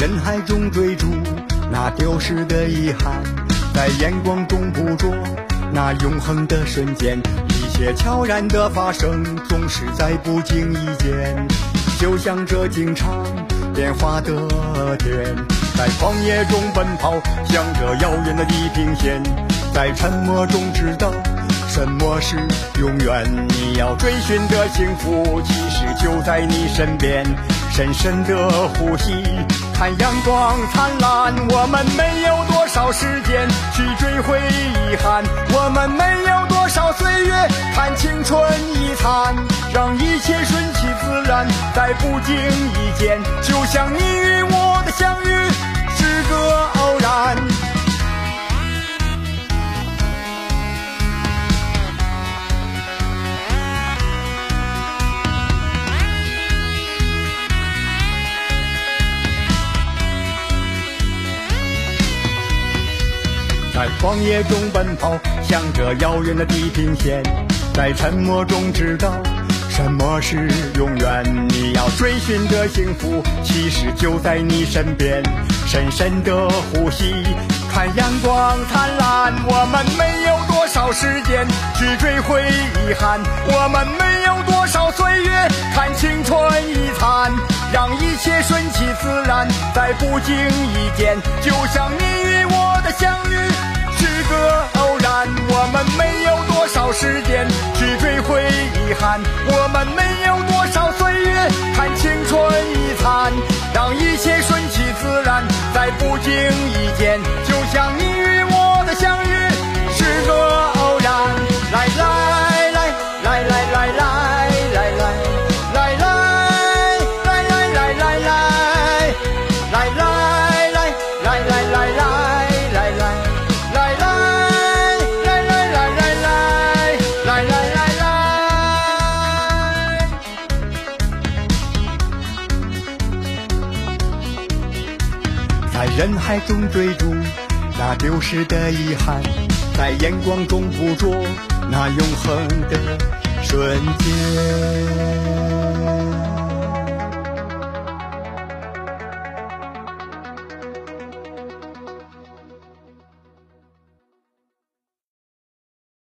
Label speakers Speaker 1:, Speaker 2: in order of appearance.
Speaker 1: 人海中追逐那丢失的遗憾，在眼光中捕捉那永恒的瞬间，一切悄然的发生，总是在不经意间，就像这经常变化的天，在旷野中奔跑，向着遥远的地平线，在沉默中知道什么是永远。你要追寻的幸福，其实就在你身边。深深的呼吸，看阳光灿烂。我们没有多少时间去追回遗憾，我们没有多少岁月看青春已残。让一切顺其自然，在不经意间，就像你与我在旷野中奔跑，向着遥远的地平线，在沉默中知道什么是永远。你要追寻的幸福，其实就在你身边。深深的呼吸，看阳光灿烂。我们没有多少时间去追回遗憾，我们没有多少岁月看青春已残。让一切顺其自然，在不经意间，就像你与我的相遇。我们没有多少岁月看青春已残，让一切顺其自然，在不经意间，就像你在人海中追逐那丢失的遗憾，在眼光中捕捉那永恒的瞬间。